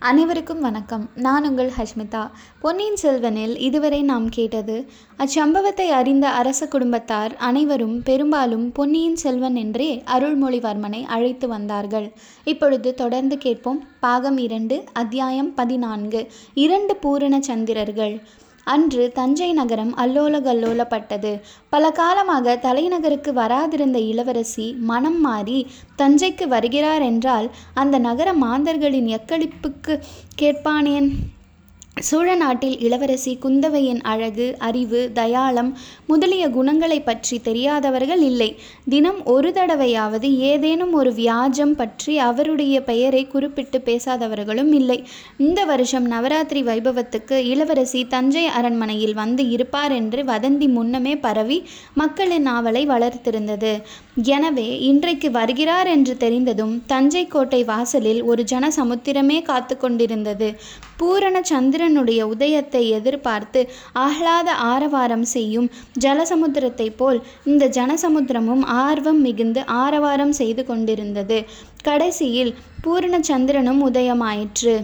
அனைவருக்கும் வணக்கம். நான் உங்கள் ஹஷ்மிதா. பொன்னியின் செல்வனில் இதுவரை நாம் கேட்டது அச்சம்பவத்தை அறிந்த அரச குடும்பத்தார் அனைவரும் பெரும்பாலும் பொன்னியின் செல்வன் என்றே அருள்மொழிவர்மனை அழைத்து வந்தார்கள். இப்பொழுது தொடர்ந்து கேட்போம். பாகம் இரண்டு அத்தியாயம் பதினான்கு. இரண்டு பூரண சந்திரர்கள். அன்று தஞ்சை நகரம் அல்லோல கல்லோலப்பட்டது பல காலமாக தலைநகருக்கு வராதிருந்த இளவரசி மனம் மாறி தஞ்சைக்கு வருகிறார் என்றால் அந்த நகர மாந்தர்களின் எக்களிப்புக்கு கேட்பானேன்? சோழ நாட்டில் இளவரசி குந்தவையின் அழகு அறிவு தயாளம் முதலிய குணங்களை பற்றி தெரியாதவர்கள் இல்லை. தினம் ஒரு தடவையாவது ஏதேனும் ஒரு வியாஜம் பற்றி அவருடைய பெயரை குறிப்பிட்டு பேசாதவர்களும் இல்லை. இந்த வருஷம் நவராத்திரி வைபவத்துக்கு இளவரசி தஞ்சை அரண்மனையில் வந்து இருப்பார் என்று வதந்தி முன்னமே பரவி மக்களின் ஆவலை வளர்த்திருந்தது. எனவே இன்றைக்கு வருகிறார் என்று தெரிந்ததும் தஞ்சை கோட்டை வாசலில் ஒரு ஜன சமுத்திரமே காத்து கொண்டிருந்தது. பூரண சந்திரனுடைய உதயத்தை எதிர்பார்த்து ஆஹ்லாத ஆரவாரம் செய்யும் ஜலசமுத்திரத்தைப் போல் இந்த ஜனசமுத்திரமும் ஆர்வம் மிகுந்து ஆரவாரம் செய்து கொண்டிருந்தது. கடைசியில் பூரண சந்திரனும் உதயமாயிற்று.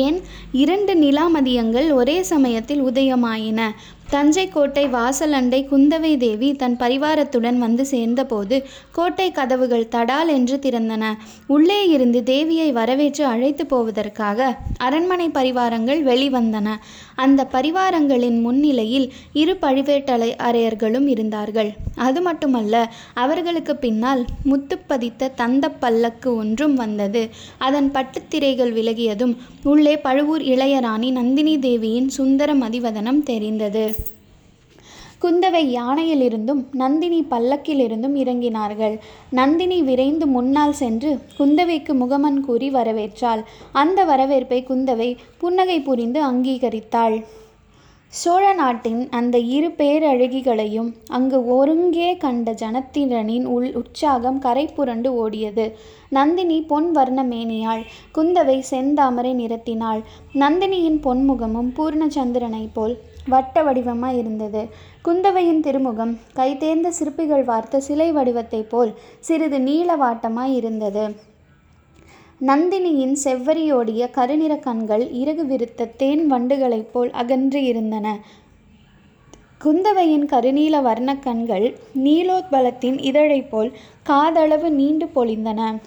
ஏன்? இரண்டு நிலாமதியங்கள் ஒரே சமயத்தில் உதயமாயின. தஞ்சை கோட்டை வாசலண்டை குந்தவை தேவி தன் பரிவாரத்துடன் வந்து சேர்ந்தபோது கோட்டை கதவுகள் தடால் என்று திறந்தன. உள்ளே இருந்து தேவியை வரவேற்று அழைத்து போவதற்காக அரண்மனை பரிவாரங்கள் வெளிவந்தன. அந்த பரிவாரங்களின் முன்னிலையில் இரு பழுவேட்டலை அரையர்களும் இருந்தார்கள். அது மட்டுமல்ல அவர்களுக்கு பின்னால் முத்துப்பதித்த தந்த பல்லக்கு ஒன்றும் வந்தது. அதன் பட்டுத்திரைகள் விலகியதும் உள்ளே பழுவூர் இளையராணி நந்தினி தேவியின் சுந்தர மதிவதனம் தெரிந்தது. குந்தவை யானையிலிருந்தும் நந்தினி பல்லக்கிலிருந்தும் இறங்கினார்கள். நந்தினி விரைந்து முன்னால் சென்று குந்தவைக்கு முகமன் கூறி வரவேற்றாள். அந்த வரவேற்பை குந்தவை புன்னகை புரிந்து அங்கீகரித்தாள். சோழ நாட்டின் அந்த இரு பேரழகிகளையும் அங்கு ஒருங்கே கண்ட ஜனத்திரனின் உள் உற்சாகம் கரை புரண்டு ஓடியது. நந்தினி பொன் வர்ண மேனியாள் குந்தவை செந்தாமரை நிறத்தினாள். நந்தினியின் பொன்முகமும் பூர்ணச்சந்திரனைப் போல் வட்ட வடிவமாய் இருந்தது. குந்தவையின் திருமுகம் கைதேர்ந்த சிற்பிகள் வார்த்த சிலை வடிவத்தைப் போல் சிறிது நீளவாட்டமாய் இருந்தது. நந்தினியின் செவ்வரியோடிய கருநிற கண்கள் இறகு விருத்த தேன் வண்டுகளைப் போல் அகன்று இருந்தன. குந்தவையின் கருநீல வர்ண கண்கள் நீலோத்பலத்தின் இதழைப் போல் காதளவு நீண்டு பொழிந்தன.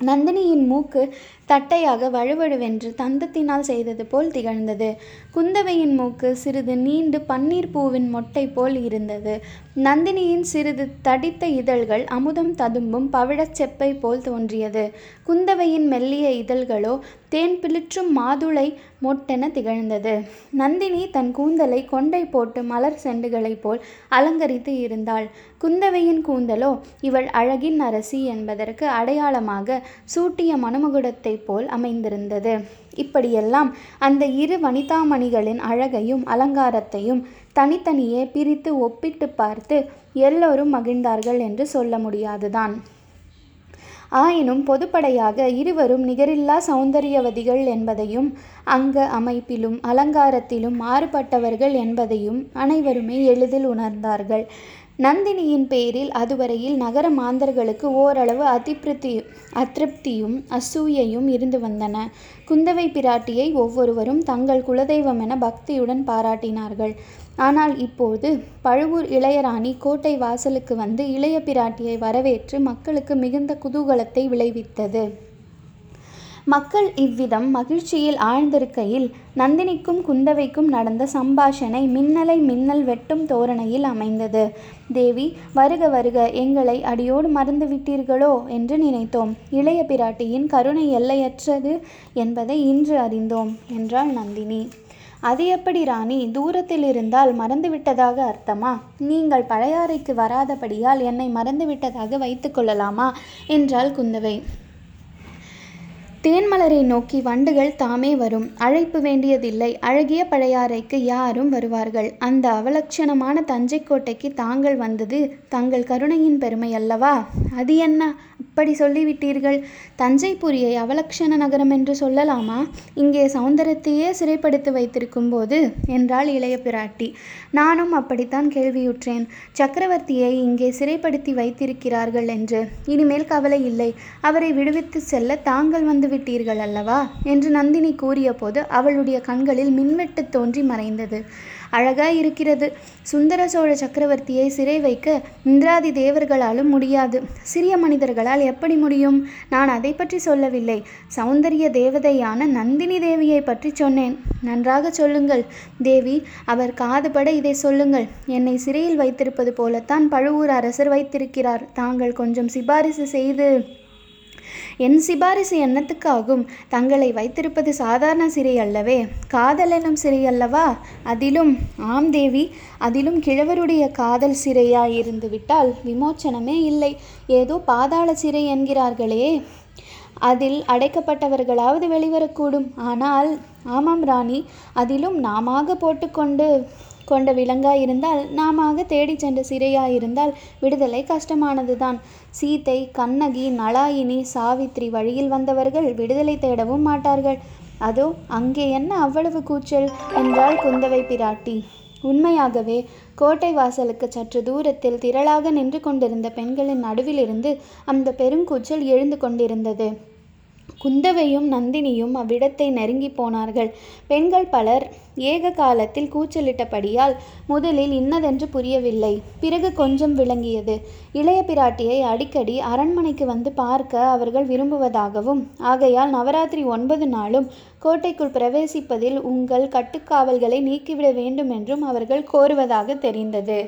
நந்தினியின் மூக்கு தட்டையாக வழுவழுவென்று தந்தத்தினால் செய்தது போல் திகழ்ந்தது. குந்தவையின் மூக்கு சிறிது நீண்டு பன்னீர் பூவின் மொட்டை போல் இருந்தது. நந்தினியின் சிறிது தடித்த இதழ்கள் அமுதம் ததும்பும் பவிழச் செப்பை போல் தோன்றியது. குந்தவையின் மெல்லிய இதழ்களோ தேன் பிளிற்றும் மாதுளை மொட்டென திகழ்ந்தது. நந்தினி தன் கூந்தலை கொண்டை போட்டு மலர் செண்டுகளைப் போல் அலங்கரித்து இருந்தாள். குந்தவையின் கூந்தலோ இவள் அழகின் அரசி என்பதற்கு அடையாளமாக சூட்டிய மணமகுடத்தை போல் அமைந்திருந்தது. இப்படியெல்லாம் அந்த இரு வனிதாமணிகளின் அழகையும் அலங்காரத்தையும் தனித்தனியே பிரித்து ஒப்பிட்டு பார்த்து எல்லோரும் மகிழ்ந்தார்கள் என்று சொல்ல முடியாதுதான். ஆயினும் பொதுப்படையாக இருவரும் நிகரில்லா சௌந்தரியவதிகள் என்பதையும் அங்க அமைப்பிலும் அலங்காரத்திலும் மாறுபட்டவர்கள் என்பதையும் அனைவருமே எளிதில் உணர்ந்தார்கள். நந்தினியின் பேரில் அதுவரையில் நகர மாந்தர்களுக்கு ஓரளவு அதிருப்தி அதிருப்தியும் அசூயையும் இருந்து வந்தன. குந்தவை பிராட்டியை ஒவ்வொருவரும் தங்கள் குலதெய்வமென பக்தியுடன் பாராட்டினார்கள். ஆனால் இப்போது பழுவூர் இளையராணி கோட்டை வாசலுக்கு வந்து இளைய பிராட்டியை வரவேற்று மக்களுக்கு மிகுந்த குதூகலத்தை விளைவித்தது. மக்கள் இவ்விதம் மகிழ்ச்சியில் ஆழ்ந்திருக்கையில் நந்தினிக்கும் குந்தவைக்கும் நடந்த சம்பாஷணை மின்னலை மின்னல் வெட்டும் தோரணையில் அமைந்தது. தேவி வருக வருக எங்களை அடியோடு மறந்து விட்டீர்களோ? என்று நினைத்தோம். இளைய பிராட்டியின் கருணை எல்லையற்றது என்பதை இன்று அறிந்தோம் என்றாள் நந்தினி. அது எப்படி ராணி? தூரத்தில் இருந்தால் மறந்துவிட்டதாக அர்த்தமா? நீங்கள் பழையாறைக்கு வராதபடியால் என்னை மறந்துவிட்டதாக வைத்துக்கொள்ளலாமா என்றாள் குந்தவை. தேன்மலரை நோக்கி வண்டுகள் தாமே வரும். அழைப்பு வேண்டியதில்லை. அழகிய பழையாறைக்கு யாரும் வருவார்கள். அந்த அவலட்சணமான தஞ்சை கோட்டைக்கு தாங்கள் வந்தது தங்கள் கருணையின் பெருமை அல்லவா? அது என்ன? அப்படி சொல்லிவிட்டீர்கள். தஞ்சைபுரியை அவலக்ஷண நகரம் என்று சொல்லலாமா? இங்கே சௌந்தரத்தையே சிறைப்படுத்தி வைத்திருக்கும் போது என்றாள் இளைய பிராட்டி. நானும் அப்படித்தான் கேள்வியுற்றேன். சக்கரவர்த்தியை இங்கே சிறைப்படுத்தி வைத்திருக்கிறார்கள் என்று. இனிமேல் கவலை இல்லை. அவரை விடுவித்து செல்ல தாங்கள் வந்து விட்டீர்கள் அல்லவா? என்று நந்தினி கூறியபோது அவளுடைய கண்களில் மின்வெட்டு தோன்றி மறைந்தது. அழகாய் இருக்கிறது. சுந்தர சோழ சக்கரவர்த்தியை சிறை வைக்க இந்திராதி தேவர்களாலும் முடியாது. சிறிய மனிதர்களால் எப்படி முடியும்? நான் அதை பற்றி சொல்லவில்லை. சௌந்தரிய தேவதையான நந்தினி தேவியை பற்றி சொன்னேன். நன்றாக சொல்லுங்கள். தேவி அவர் காதுபட இதை சொல்லுங்கள். என்னை சிறையில் வைத்திருப்பது போலத்தான் பழுவூர் அரசர் வைத்திருக்கிறார். தாங்கள் கொஞ்சம் சிபாரிசு செய்து என் சிபாரிசு என்னத்துக்கு ஆகும் தங்களை வைத்திருப்பது சாதாரண சிறை அல்லவே. காதல் எனும் சிறை அல்லவா? அதிலும் ஆம் தேவி அதிலும் கிழவருடைய காதல் சிறையாய் இருந்து விட்டால் விமோச்சனமே இல்லை. ஏதோ பாதாள சிறை என்கிறார்களே. அதில் அடைக்கப்பட்டவர்களாவது வெளிவரக்கூடும். ஆனால் ஆமாம் ராணி அதிலும் நாமாக போட்டுக்கொண்டு கொண்ட விலங்காயிருந்தால் நாமாக தேடிச் சென்ற சிறையாயிருந்தால் விடுதலை கஷ்டமானதுதான். சீத்தை கண்ணகி நலாயினி சாவித்ரி வழியில் வந்தவர்கள் விடுதலை தேடவும் மாட்டார்கள். அதோ அங்கே என்ன அவ்வளவு கூச்சல்? என்றாள் குந்தவை பிராட்டி. உண்மையாகவே கோட்டை வாசலுக்கு சற்று தூரத்தில் திரளாக நின்று கொண்டிருந்த பெண்களின் நடுவிலிருந்து அந்த பெருங்கூச்சல் எழுந்து கொண்டிருந்தது. குந்தவையும் நந்தினியும் அவ்விடத்தை நெருங்கி போனார்கள். பெண்கள் பலர் ஏக காலத்தில் கூச்சலிட்டபடியால் முதலில் இன்னதென்று புரியவில்லை. பிறகு கொஞ்சம் விளங்கியது. இளைய பிராட்டியை அடிக்கடி அரண்மனைக்கு வந்து பார்க்க அவர்கள் விரும்புவதாகவும் ஆகையால் நவராத்திரி ஒன்பது நாளும் கோட்டைக்குள் பிரவேசிப்பதில் உங்கள் கட்டுக்காவல்களை நீக்கிவிட வேண்டும் என்றும் அவர்கள் கோருவதாக தெரிந்தது.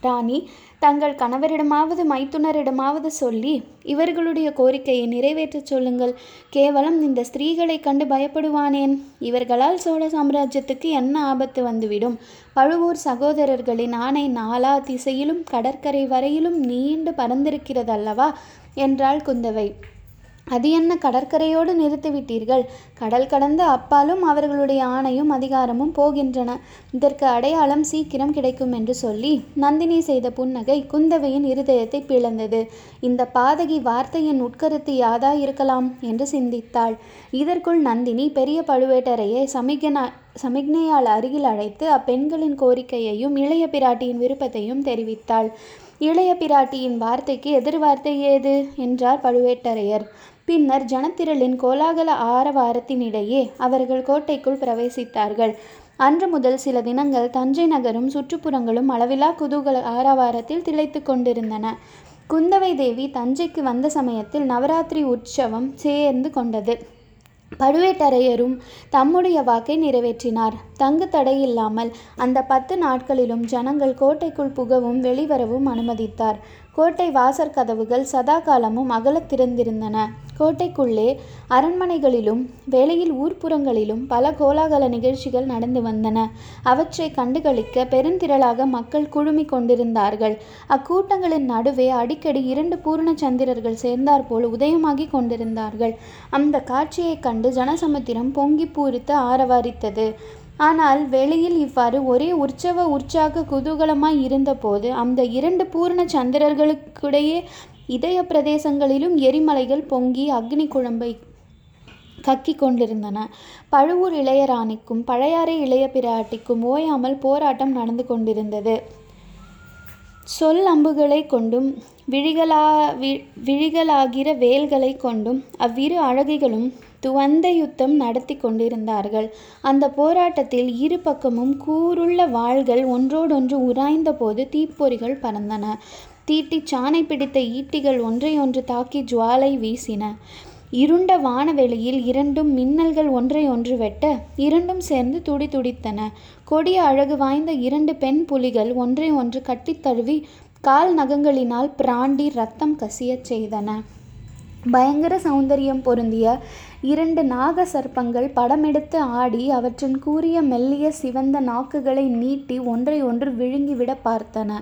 ராணி தங்கள் கணவரிடமாவது மைத்துனரிடமாவது சொல்லி இவர்களுடைய கோரிக்கையை நிறைவேற்றச் சொல்லுங்கள். கேவலம் இந்த ஸ்திரீகளை கண்டு பயப்படுவானேன்? இவர்களால் சோழ சாம்ராஜ்யத்துக்கு என்ன ஆபத்து வந்துவிடும்? பழுவூர் சகோதரர்களின் ஆணை நாலா திசையிலும் கடற்கரை வரையிலும் நீண்டு பறந்திருக்கிறதல்லவா என்றாள் குந்தவை. அது என்ன கடற்கரையோடு நிறுத்திவிட்டீர்கள்? கடல் கடந்து அப்பாலும் அவர்களுடைய ஆணையும் அதிகாரமும் போகின்றன. இதற்கு அடையாளம் சீக்கிரம் கிடைக்கும் என்று சொல்லி நந்தினி செய்த புன்னகை குந்தவையின் இருதயத்தை பிளந்தது. இந்த பாதகி வார்த்தையின் உட்கருத்து யாதா இருக்கலாம் என்று சிந்தித்தாள். இதற்குள் நந்தினி பெரிய பழுவேட்டரையை சமிகனா சமிக்ஞையால் அருகில் அழைத்து அப்பெண்களின் கோரிக்கையையும் இளைய பிராட்டியின் விருப்பத்தையும் தெரிவித்தாள். இளைய பிராட்டியின் வார்த்தைக்கு எதிர்வார்த்தை ஏது? என்றார் பழுவேட்டரையர். பின்னர் ஜனத்திரளின் கோலாகல ஆரவாரத்தினிடையே அவர்கள் கோட்டைக்குள் பிரவேசித்தார்கள். அன்று முதல் சில தினங்கள் தஞ்சை நகரும் சுற்றுப்புறங்களும் அளவிலா குதூகல ஆரவாரத்தில் திளைத்து கொண்டிருந்தன. குந்தவை தேவி தஞ்சைக்கு வந்த சமயத்தில் நவராத்திரி உற்சவம் சேர்ந்து கொண்டது. பழுவேட்டரையரும் தம்முடைய வாக்கை நிறைவேற்றினார். தங்கு தடையில்லாமல் அந்த பத்து நாட்களிலும் ஜனங்கள் கோட்டைக்குள் புகவும் வெளிவரவும் அனுமதித்தார். கோட்டை வாசற் கதவுகள் சதா காலமும் அகலத் திறந்திருந்தன. கோட்டைக்குள்ளே அரண்மனைகளிலும் வேளையில் ஊர்ப்புறங்களிலும் பல கோலாகல நிகழ்ச்சிகள் நடந்து வந்தன. அவற்றை கண்டுகளிக்க பெருந்திரளாக மக்கள் குழுமி கொண்டிருந்தார்கள். அக்கூட்டங்களின் நடுவே அடிக்கடி இரண்டு பூரண சந்திரர்கள் சேர்ந்தாற்போல் உதயமாகி கொண்டிருந்தார்கள். அந்த காட்சியைக் கண்டு ஜனசமுத்திரம் பொங்கி பூரித்து ஆரவாரித்தது. ஆனால் வெளியில் இவ்வாறு ஒரே உற்சவ உற்சாக குதூகலமாய் இருந்தபோது அந்த இரண்டு பூர்ண சந்திரர்களுக்கிடையே இதய பிரதேசங்களிலும் எரிமலைகள் பொங்கி அக்னி குழம்பை கக்கி கொண்டிருந்தன. பழுவூர் இளையராணிக்கும் பழையாறை இளைய பிராட்டிக்கும் ஓயாமல் போராட்டம் நடந்து கொண்டிருந்தது. சொல் அம்புகளை கொண்டும் விழிகளா வி விழிகளாகிற வேல்களை கொண்டும் அவ்விரு அழகிகளும் துவந்த யுத்தம் நடத்தி கொண்டிருந்தார்கள் அந்த போராட்டத்தில் இரு பக்கமும் கூருள்ள வாள்கள் ஒன்றோடொன்று உராய்ந்த போது தீப்பொறிகள் பறந்தன. தீட்டி சாணை பிடித்த ஈட்டிகள் ஒன்றையொன்று தாக்கி ஜுவாலை வீசின. இருண்ட வானவெளியில் இரண்டும் மின்னல்கள் ஒன்றை ஒன்று வெட்ட இரண்டும் சேர்ந்து துடி துடித்தன. கொடிய அழகு வாய்ந்த இரண்டு பெண் புலிகள் ஒன்றை ஒன்று கட்டித்தழுவி கால் நகங்களினால் பிராண்டி ரத்தம் கசியச் செய்தன. பயங்கர சௌந்தரியம் பொருந்திய இரண்டு நாக சர்ப்பங்கள் படமெடுத்து ஆடி அவற்றின் கூரிய மெல்லிய சிவந்த நாக்குகளை நீட்டி ஒன்றை ஒன்று விழுங்கிவிட பார்த்தன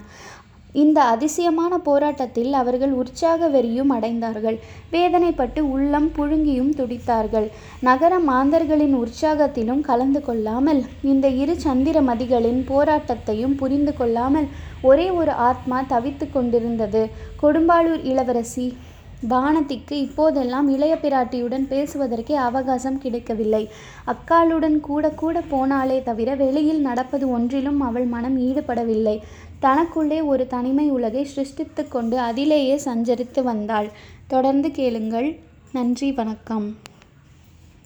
இந்த அதிசயமான போராட்டத்தில் அவர்கள் உற்சாக வெறியும் அடைந்தார்கள். வேதனைப்பட்டு உள்ளம் புழுங்கியும் துடித்தார்கள். நகர மாந்தர்களின் உற்சாகத்திலும் கலந்து கொள்ளாமல் இந்த இரு சந்திரமதிகளின் போராட்டத்தையும் புரிந்து கொள்ளாமல் ஒரே ஒரு ஆத்மா தவித்துக் கொண்டிருந்தது. கொடும்பாளூர் இளவரசி வானதிக்கு இப்போதெல்லாம் இளைய பிராட்டியுடன் பேசுவதற்கே அவகாசம் கிடைக்கவில்லை. அக்காளுடன் கூட கூட போனாளே தவிர வெளியில் நடப்பது ஒன்றிலும் அவள் மனம் ஈடுபடவில்லை. தனக்குள்ளே ஒரு தனிமை உலகை சிருஷ்டித்து கொண்டு அதிலேயே சஞ்சரித்து வந்தாள். தொடர்ந்து கேளுங்கள். நன்றி வணக்கம்.